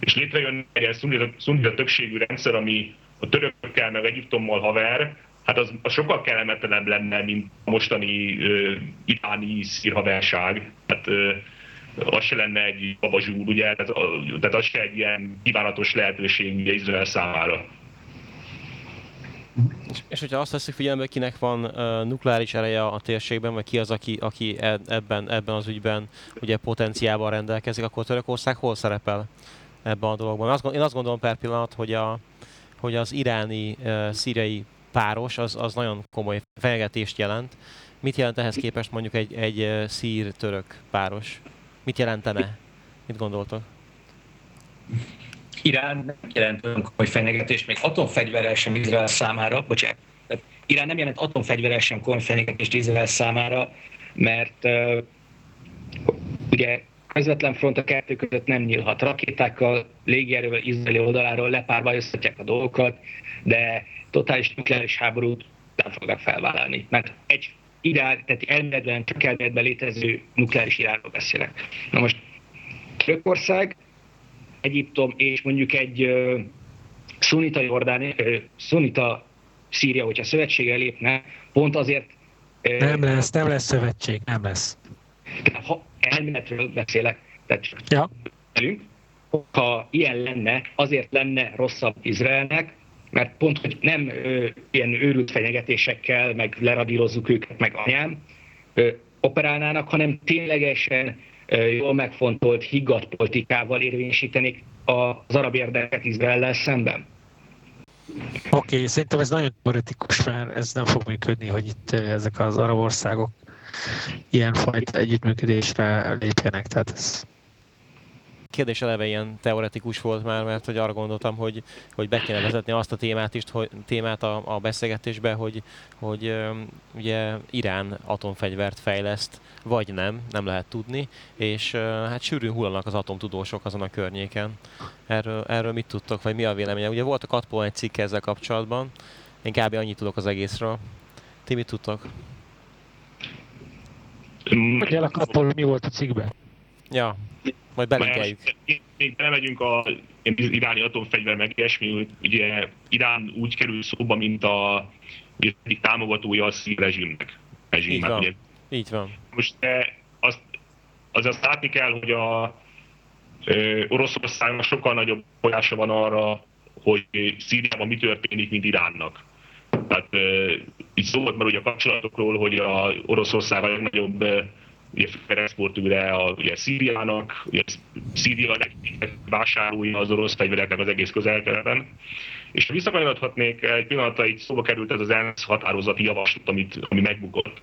és létrejön egy szunita többségű rendszer, ami a törökökkel meg Egyiptommal haver, hát az, az sokkal kellemetlenebb lenne, mint a mostani uh, iráni szírhaverság. Hát, uh, az se lenne egy babazsúr, ugye, tehát, tehát az se egy ilyen kívánatos lehetőség ugye Izrael számára. És, és hogyha azt veszik figyelembe, kinek van uh, nukleáris ereje a térségben, vagy ki az, aki, aki ebben, ebben az ügyben ugye potenciával rendelkezik, akkor Törökország hol szerepel ebben a dologban? Azt, én azt gondolom per pillanat, hogy, a, hogy az iráni, uh, szíriai páros az, az nagyon komoly fenyegetést jelent. Mit jelent ehhez képest mondjuk egy, egy szír-török páros? Mit jelentene? Mit gondoltok? Irán nem jelent olyan komoly fenyegetést, még atomfegyverrel sem Izrael számára, bocsánat, Irán nem jelent atomfegyverrel sem komoly fenyegetést Izrael számára, mert uh, ugye közvetlen front a kettő között nem nyílhat. Rakétákkal, légierővel, izraeli oldaláról lepárbajozhatják a dolgokat, de totális nukleáris háborút nem fognak felvállalni. Mert egy ideál, tehát elméletben, csak elméletben létező nukleáris irányról beszélek. Na most Törökország, Egyiptom és mondjuk egy szunita Jordáni, uh, szunita Szíria, hogyha szövetségre lépne, pont azért... Nem lesz, nem lesz szövetség, nem lesz. Ha elméletről beszélek, tehát ja. velünk, ha ilyen lenne, azért lenne rosszabb Izraelnek, mert pont, hogy nem ö, ilyen őrült fenyegetésekkel, meg leradírozzuk őket, meg anyám, ö, operálnának, hanem ténylegesen jól megfontolt, higgadt politikával érvényesítenék az arab érdeket Izraellel szemben. Oké, okay, szerintem ez nagyon politikus, mert ez nem fog működni, hogy itt ezek az arab országok ilyenfajta együttműködésre lépjenek, tehát ez kérdés eleve ilyen teoretikus volt már, mert hogy arra gondoltam, hogy, hogy be kéne vezetni azt a témát is, hogy, témát a, a beszélgetésbe, hogy, hogy ugye Irán atomfegyvert fejleszt, vagy nem, nem lehet tudni, és hát sűrűn hullanak az atomtudósok azon a környéken. Erről, erről mit tudtok, vagy mi a véleménye? Ugye volt a Katpol egy cikk ezzel kapcsolatban, én kb. annyit tudok az egészről. Ti mit tudtok? Hogy a Katpol, mi volt a cikkben? Ja, majd belinkeljük. Még belemegyünk a iráni atomfegyver meg ilyesmi, ugye Irán úgy kerül szóba, mint a egyik támogatója a szív rezsimnek. Rezsimnek, Így van. Ugye. Így van. Most de azt, az azt látni kell, hogy a ö, Oroszországnak sokkal nagyobb folyása van arra, hogy Szíriában mi történik, mint Iránnak. Tehát ö, így szó volt már ugye a kapcsolatokról, hogy a Oroszország a legnagyobb ugye exportőre a, ugye Szíriának, ugye Szíria vásárolja az orosz fegyvereknek az egész közelkeleten. És ha visszakanyarodhatnék, egy pillanatra itt szóba került ez az ENSZ határozati javaslat, amit, ami megbukott.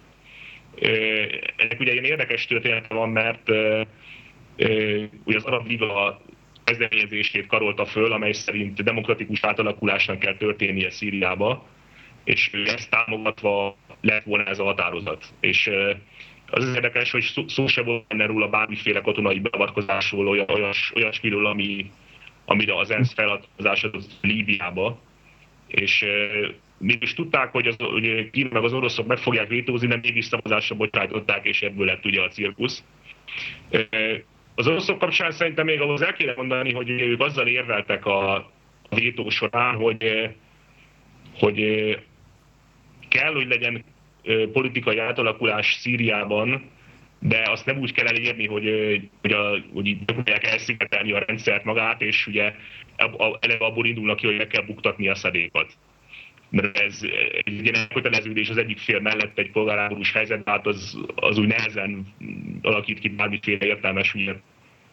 Ennek ugye egy érdekes története van, mert ugye az Arab Liga kezdeményezését karolta föl, amely szerint demokratikus átalakulásnak kell történnie Szíriába, és ezt támogatva lett volna ez a határozat. És az érdekes, hogy szó se volt benne róla bármiféle katonai beavatkozásról, olyas, olyasmiről, ami, amire az ENSZ feladkozás az Líbiába. És mégis tudták, hogy, az, hogy Kína meg az oroszok meg fogják vétózni, de mégis szavazásra bocsájtották, és ebből lett ugye a cirkusz. Az oroszok kapcsán szerintem még ahhoz el kéne mondani, hogy ők azzal érveltek a vétó során, hogy, hogy kell, hogy legyen politikai átalakulás Szíriában, de azt nem úgy kell elérni, hogy, hogy, a, hogy próbálják elszigetelni a rendszert magát, és ugye eleve abból indulnak ki, hogy meg kell buktatni a szedékat. Mert ez egy ilyen köteleződés az egyik fél mellett egy polgárháborús helyzet, hát az, az úgy nehezen alakít ki bármiféle értelmes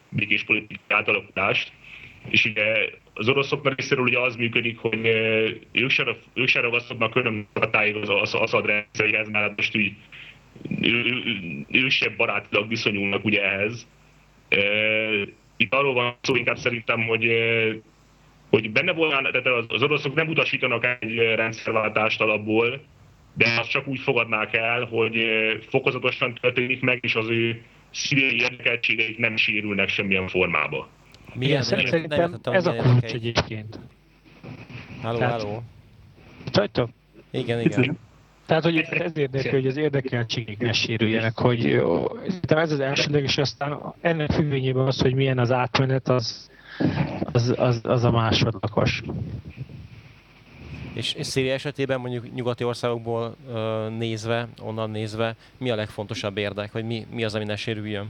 békés politikai átalakulást. És ugye az oroszoknak részéről ugye az működik, hogy ők se, ők se ragaszkodnak örömhatáig az, az Assad rendszeréhez, mert most úgy ők se barátilag viszonyulnak ugye ehhez. Itt arról van szó inkább szerintem, hogy hogy benne volna, tehát az oroszok nem utasítanak egy rendszerváltást alapból, de azt csak úgy fogadnák el, hogy fokozatosan történik meg, és az ő szíriai érdekeltségeik nem sérülnek semmilyen formába. Milyen, Igen, szerintem nem ez a kulcs egyébként. Halló, halló. Csajtok? Igen, igen. Tehát, hogy ez érdekel, hogy az érdekeltségek ne sérüljenek, hogy szerintem ez az elsődleg, és aztán ennek függvényében az, hogy milyen az átmenet, az, az, az, az a másodlagos. És, és Szíria esetében mondjuk nyugati országokból uh, nézve, onnan nézve, mi a legfontosabb érdek, vagy mi, mi az, ami ne sérüljön?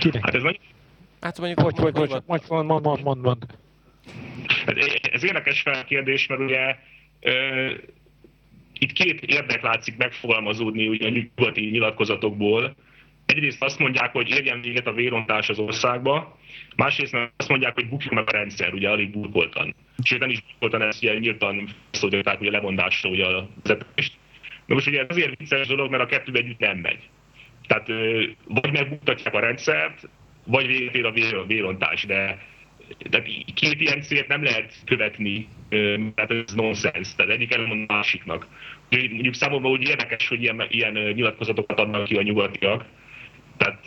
Kinek? Hát ez nagy... Hát mondjuk... Hogy, hogy, hogy, mond, mond, mond, mond, mond, mond. Ez érdekes felkérdés, mert ugye uh, itt két érdek látszik megfogalmazódni ugye a nyugati nyilatkozatokból. Egyrészt azt mondják, hogy érjen véget a vérontás az országba, másrészt azt mondják, hogy bukjon meg a rendszer, ugye alig burkoltan. Sőt, nem is burkoltan, ezt ugye nyíltan szólították ugye levondásra ugye a vezetést. Na most ugye ez azért vicces dolog, mert a kettő együtt nem megy. Tehát vagy megbuktatják a rendszert, vagy véget ér a vérontás, de tehát két ilyen célt nem lehet követni, mert ez nonsens, tehát egyik elmond a másiknak. Mondjuk számomra úgy érdekes, hogy ilyen, ilyen nyilatkozatokat adnak ki a nyugatiak. Tehát,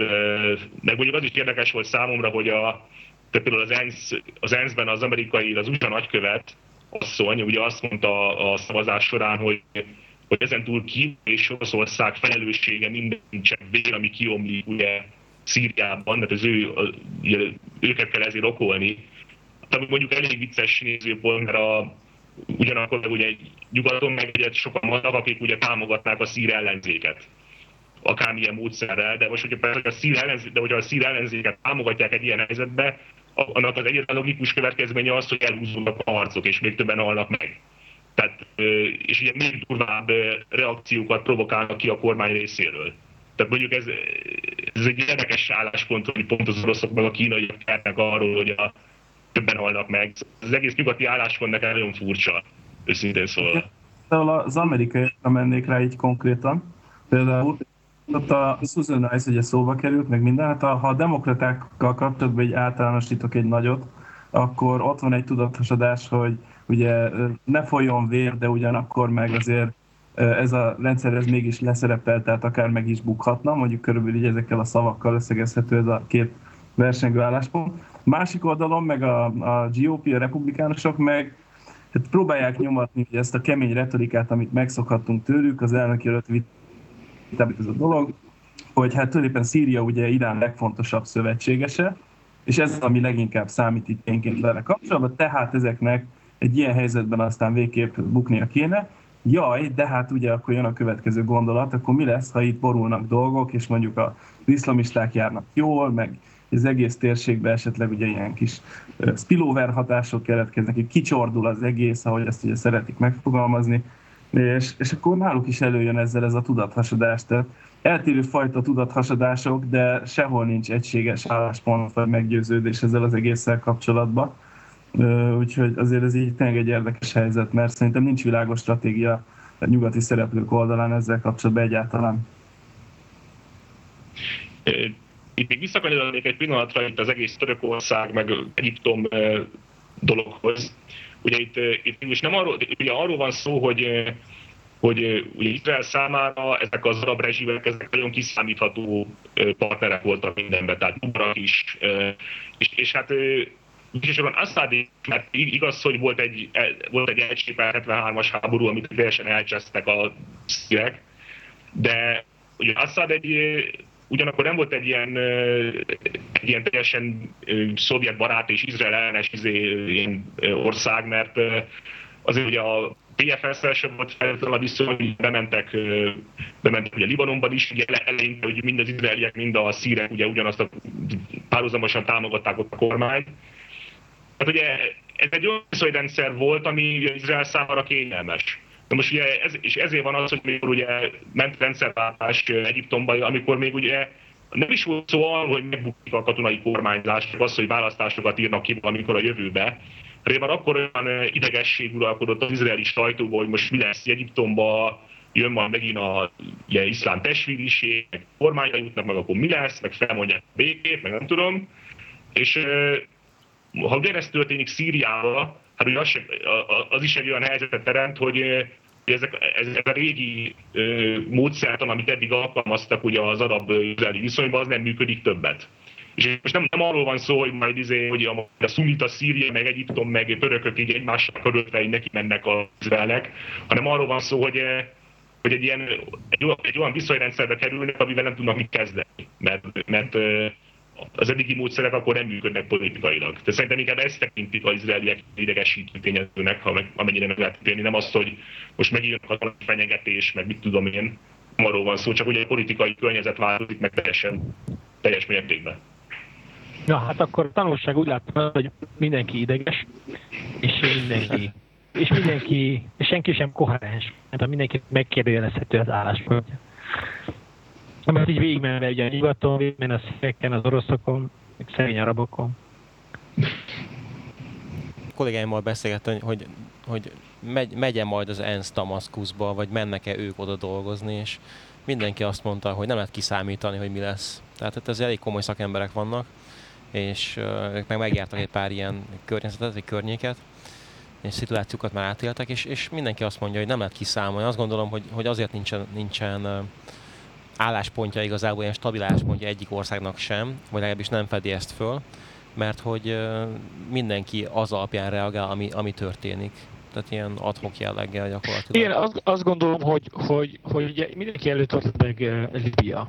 meg mondjuk az is érdekes volt számomra, hogy a, tehát például az, ENSZ, az ENSZ-ben az amerikai, az USA nagykövet asszony ugye azt mondta a szavazás során, hogy hogy ezen túl Kína és Oroszország felelőssége minden vér, ami kiomlik ugye Szíriában, mert az ő, ugye, őket kell ezért okolni. Tehát mondjuk elég vicces nézőpont, mert a, ugyanakkor ugye nyugaton meg ugye sokan vannak, akik ugye támogatnák a szír ellenzéket akármilyen módszerrel, de most, hogyha persze, a szír, ellenzé, de hogyha a szír ellenzéket támogatják egy ilyen helyzetbe, annak az egyetlen logikus következménye az, hogy elhúzódnak a harcok, és még többen halnak meg. Tehát, és ugye még durvább reakciókat provokálnak ki a kormány részéről. Tehát mondjuk ez, ez egy érdekes álláspont, hogy pont az oroszok meg a kínaiak kérnek arról, hogy a többen halnak meg. Az egész nyugati álláspont nekem nagyon furcsa, őszintén szólva. Például az amerikaiakra mennék rá így konkrétan. Például ott a Susan Rice ugye szóba került, meg minden. Hát ha a demokratákkal kapcsolatban egy általánosítok egy nagyot, akkor ott van egy tudatosodás, hogy ugye ne folyjon vér, de ugyanakkor meg azért ez a rendszer ez mégis leszerepel, tehát akár meg is bukhatna, mondjuk körülbelül így ezekkel a szavakkal összegezhető ez a két versengő álláspont. Másik oldalon meg a, a GOP, a republikánusok meg hát próbálják nyomatni hogy ezt a kemény retorikát, amit megszokhattunk tőlük, az elnök előtt vitában ez a dolog, hogy hát tulajdonképpen Szíria ugye Irán legfontosabb szövetségese, és ez az, ami leginkább számít itt énként vele kapcsolatban, tehát ezeknek egy ilyen helyzetben aztán végképp buknia kéne. Jaj, de hát ugye akkor jön a következő gondolat, akkor mi lesz, ha itt borulnak dolgok, és mondjuk a iszlamisták járnak jól, meg az egész térségben esetleg ugye ilyen kis spillover hatások keletkeznek, hogy kicsordul az egész, ahogy ezt ugye szeretik megfogalmazni, és, és akkor náluk is előjön ezzel ez a tudathasadás. Tehát eltérő fajta tudathasadások, de sehol nincs egységes álláspont vagy meggyőződés ezzel az egésszel kapcsolatban. Úgyhogy azért ez így tényleg egy érdekes helyzet, mert szerintem nincs világos stratégia a nyugati szereplők oldalán ezzel kapcsolatban egyáltalán. Itt még visszakanyarodnék egy pillanatra itt az egész Törökország, meg Egyiptom dologhoz. Ugye itt, itt most nem arról, ugye arról van szó, hogy hogy ugye Izrael számára ezek az arab rezsimek ezek nagyon kiszámítható partnerek voltak mindenben, tehát Mubarak is, és, és hát Elsősorban Assad, mert igaz, hogy volt egy, e, volt egy elcsépelt 73-as háború, amit teljesen elcsesztek a szírek, de ugye Assad egy, ugyanakkor nem volt egy ilyen, egy ilyen teljesen szovjet barát és Izrael ellenes izé, ország, mert azért ugye a PFS-szel sem volt feltétlenül a viszony, bementek, bementek ugye Libanonban is, ugye eleinte, hogy mind az izraeliek, mind a szírek ugye ugyanazt a párhuzamosan támogatták ott a kormányt, Hát ugye ez egy olyan viszonyrendszer volt, ami Izrael számára kényelmes. De most ugye ez, és ezért van az, hogy mikor ugye ment rendszerváltás Egyiptomban, amikor még ugye nem is volt szó arról, hogy megbukik a katonai kormányzás, csak az, hogy választásokat írnak ki valamikor a jövőbe. Régen akkor olyan idegesség uralkodott az izraeli sajtóban, hogy most mi lesz Egyiptomba, jön majd megint a ugye, iszlám testvériség, meg kormányra jutnak, meg akkor mi lesz, meg felmondják a békét, meg nem tudom. És ha ugyanezt történik Szíriával, hát ugye az, sem, az is egy olyan helyzetet teremt, hogy ezek, ez, a régi ö, módszertan, amit eddig alkalmaztak ugye az arab-izraeli viszonyban, az nem működik többet. És most nem, nem arról van szó, hogy majd izé, hogy a, a szunita, Szíria, meg Egyiptom, meg törökök így egymással körülve neki mennek az izraelek, hanem arról van szó, hogy hogy egy, ilyen, egy, olyan, egy olyan viszonyrendszerbe kerülnek, amivel nem tudnak mit kezdeni. Mert, mert az eddigi módszerek akkor nem működnek politikailag. De szerintem inkább ezt tekintik az izraeliek idegesítő tényezőnek, ha meg, amennyire meg lehet térni. Nem azt, hogy most megírnak a fenyegetés, meg mit tudom én, arról van szó, csak ugye a politikai környezet változik meg teljesen teljes mértékben. Na hát akkor a tanulság úgy látom, hogy mindenki ideges, és mindenki, és mindenki, és senki sem koherens, mert a mindenki megkérdőjelezhető az álláspontja. Mert így végigmenve ugye a nyugaton, végigmenve a szíveken, az oroszokon, meg szegény arabokon. kollégáimmal beszélgettem, hogy, hogy megy, megye majd az ENSZ Damaszkuszba, vagy mennek-e ők oda dolgozni, és mindenki azt mondta, hogy nem lehet kiszámítani, hogy mi lesz. Tehát itt ez elég komoly szakemberek vannak, és uh, ők meg megjártak egy pár ilyen környezetet, vagy környéket, és szituációkat már átéltek, és, és mindenki azt mondja, hogy nem lehet kiszámolni. Azt gondolom, hogy, hogy azért nincsen, nincsen uh, álláspontja igazából, ilyen stabil álláspontja egyik országnak sem, vagy legalábbis nem fedi ezt föl, mert hogy mindenki az alapján reagál, ami, ami történik. Tehát ilyen adhok jelleggel gyakorlatilag. Én azt, azt gondolom, hogy, hogy, hogy ugye mindenki előtt ott meg Libia.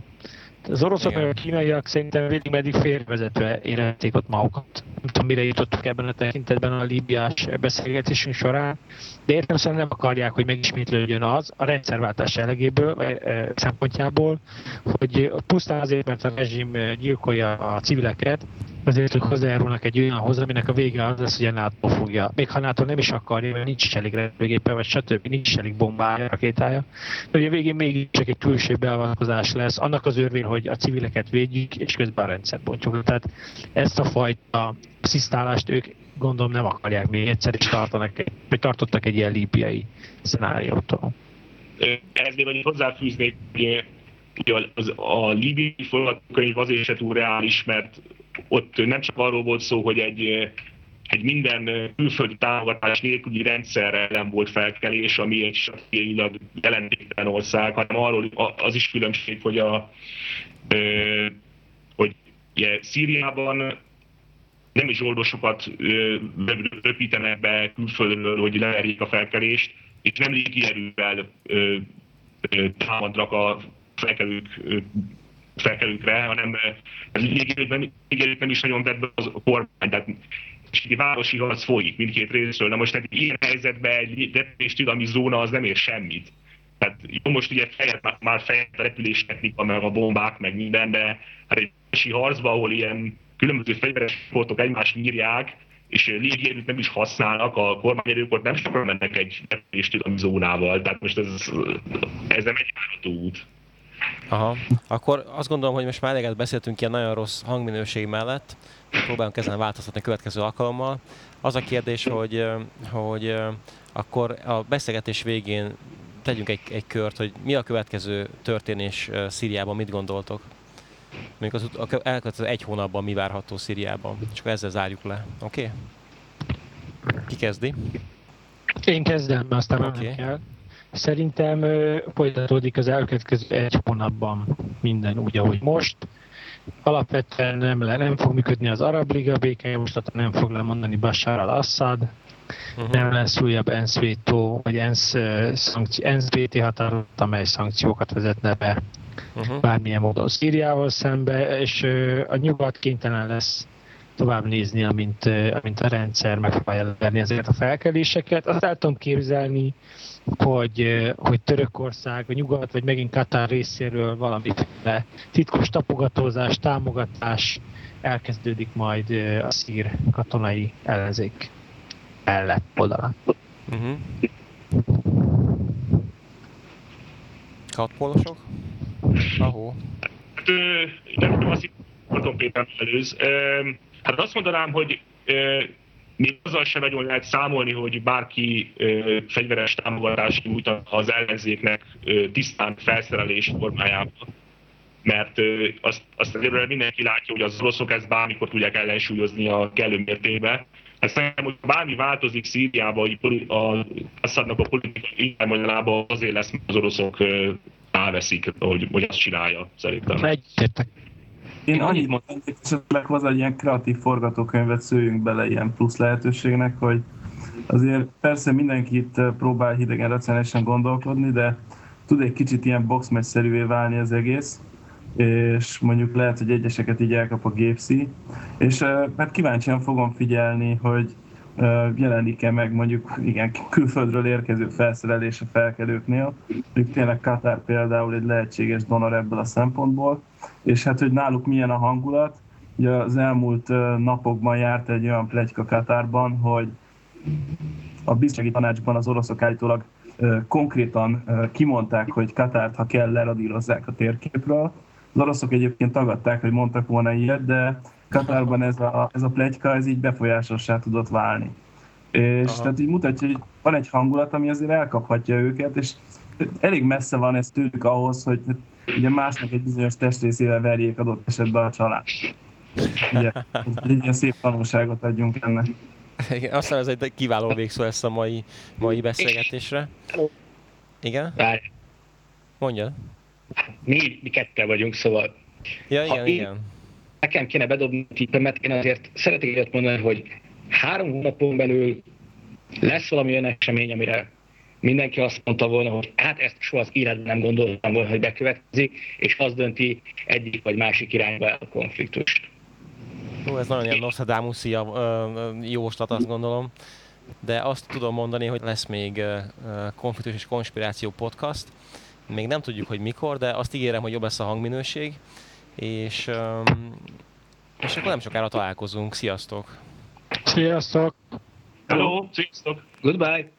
Az oroszok Igen. meg a kínaiak szerintem végig meddig félrevezetve érezték ott magukat. Nem tudom, mire jutottuk ebben a tekintetben a líbiás beszélgetésünk során, de értem szerint nem akarják, hogy megismétlődjön az a rendszerváltás jellegéből, vagy e, szempontjából, hogy pusztán azért, mert a rezsim eh, gyilkolja a civileket, azért ők hozzájárulnak egy olyanhoz, aminek a vége az lesz, hogy a NATO fogja. Még ha NATO nem is akarja, mert nincs elég repülőgépe, vagy stb. nincs elég bombája, rakétája. De ugye a végén még csak egy külső beavatkozás lesz, annak az örvény, hogy a civileket védjük, és közben a rendszert bontjuk. Tehát ezt a fajta szisztálást ők gondolom nem akarják még egyszer, és tartanak, vagy tartottak egy ilyen líbiai szenáriótól. Ehhez még annyit hozzáfűznék, az, a libiai forgatókönyv azért se túl reális, mert ott nem csak arról volt szó, hogy egy, egy minden külföldi támogatás nélküli rendszerre nem volt felkelés, ami egy stratégiailag jelentéktelen ország, hanem arról az is különbség, hogy, a, hogy ugye, Szíriában nem is oldosokat röpítenek be külföldről, hogy leverjék a felkelést, és nem légi erővel támadnak a felkelők felkelőkre, hanem ez ígérőkben, ígérőkben is nagyon vett be az kormány. Tehát és egy városi harc folyik mindkét részről. Na most egy ilyen helyzetben egy repüléstudalmi zóna az nem ér semmit. Tehát jó, most ugye fejlett, már fejlett a repüléstechnika, meg a bombák, meg minden, de hát egy városi harcban, ahol ilyen különböző fegyveres sportok egymást nyírják, és légierőt nem is használnak, a kormányerők ott nem sokan mennek egy repüléstudalmi zónával. Tehát most ez, ez nem egy járató út. Aha. Akkor azt gondolom, hogy most már eleget beszéltünk ilyen nagyon rossz hangminőség mellett, próbálunk ezen változtatni a következő alkalommal. Az a kérdés, hogy, hogy akkor a beszélgetés végén tegyünk egy, egy kört, hogy mi a következő történés Szíriában, mit gondoltok? Mondjuk az, elkövetkező egy hónapban mi várható Szíriában. Csak ezzel zárjuk le. Oké? Okay? Ki kezdi? Én kezdem, aztán okay. kell. Szerintem folytatódik az elkövetkező egy hónapban minden úgy, ahogy most. Alapvetően nem, le, nem fog működni az Arab Liga békejavaslata, nem fog lemondani Bashar al-Assad, uh-huh. nem lesz újabb ENSZ vétó, vagy ENSZ, szankci- ENSZ BT határozat, amely szankciókat vezetne be uh-huh. bármilyen módon Szíriával szembe, és a nyugat kénytelen lesz tovább nézni, amint, amint a rendszer megpróbálja leverni ezeket a felkeléseket. Azt el tudom képzelni, hogy, hogy Törökország, vagy Nyugat, vagy megint Katár részéről valamiféle titkos tapogatózás, támogatás elkezdődik majd a szír katonai ellenzék mellett oldalán. Uh-huh. Katpolosok? Ahó. Hát, nem tudom, azt itt Péter előz. Hát azt mondanám, hogy még azzal sem nagyon lehet számolni, hogy bárki ö, fegyveres támogatást nyújt az ellenzéknek ö, tisztán felszerelés formájában. Mert ö, azt, azt azért mindenki látja, hogy az oroszok ezt bármikor tudják ellensúlyozni a kellő mértékben. Ezt nem, hogy bármi változik Szíriában, hogy a Assadnak a politikai irányvonalában azért lesz, mert az oroszok elveszik, hogy, hogy azt csinálja, szerintem. Egyetértek. Én annyit mondtam, hogy esetleg hozzá egy ilyen kreatív forgatókönyvet szőjünk bele ilyen plusz lehetőségnek, hogy azért persze mindenki itt próbál hidegen racionálisan gondolkodni, de tud egy kicsit ilyen boxmesszerűvé válni az egész, és mondjuk lehet, hogy egyeseket így elkap a gépszi, és mert kíváncsian fogom figyelni, hogy jelenik-e meg mondjuk igen, külföldről érkező felszerelés a felkelőknél. Ők tényleg Katar például egy lehetséges donor ebből a szempontból, és hát, hogy náluk milyen a hangulat, ugye az elmúlt napokban járt egy olyan plegyka Katárban, hogy a biztonsági tanácsban az oroszok állítólag konkrétan kimondták, hogy Katárt, ha kell, leradírozzák a térképről. Az oroszok egyébként tagadták, hogy mondtak volna ilyet, de Katárban ez a, ez a plegyka, ez így befolyásossá tudott válni. És Aha. tehát így mutatja, hogy van egy hangulat, ami azért elkaphatja őket, és elég messze van ez tőlük ahhoz, hogy ugye másnak egy bizonyos testrészével verjék adott esetben a család. Ugye, egy ilyen szép tanulságot adjunk ennek. Igen, azt hiszem ez egy kiváló végszó lesz a mai, mai beszélgetésre. Igen? Mondja. Mi, mi ketten vagyunk, szóval... Ja, igen, igen. Nekem kéne bedobni tippemet, én azért szeretnék ilyet mondani, hogy három hónapon belül lesz valami olyan esemény, amire mindenki azt mondta volna, hogy hát ezt soha az életben nem gondoltam volna, hogy bekövetkezik, és az dönti egyik vagy másik irányba el a konfliktust. Ó, ez nagyon ilyen nostradamus jóslat, azt gondolom. De azt tudom mondani, hogy lesz még konfliktus és konspiráció podcast. Még nem tudjuk, hogy mikor, de azt ígérem, hogy jobb lesz a hangminőség. És, és akkor nem sokára találkozunk. Sziasztok! Sziasztok! Hello! Sziasztok! Goodbye!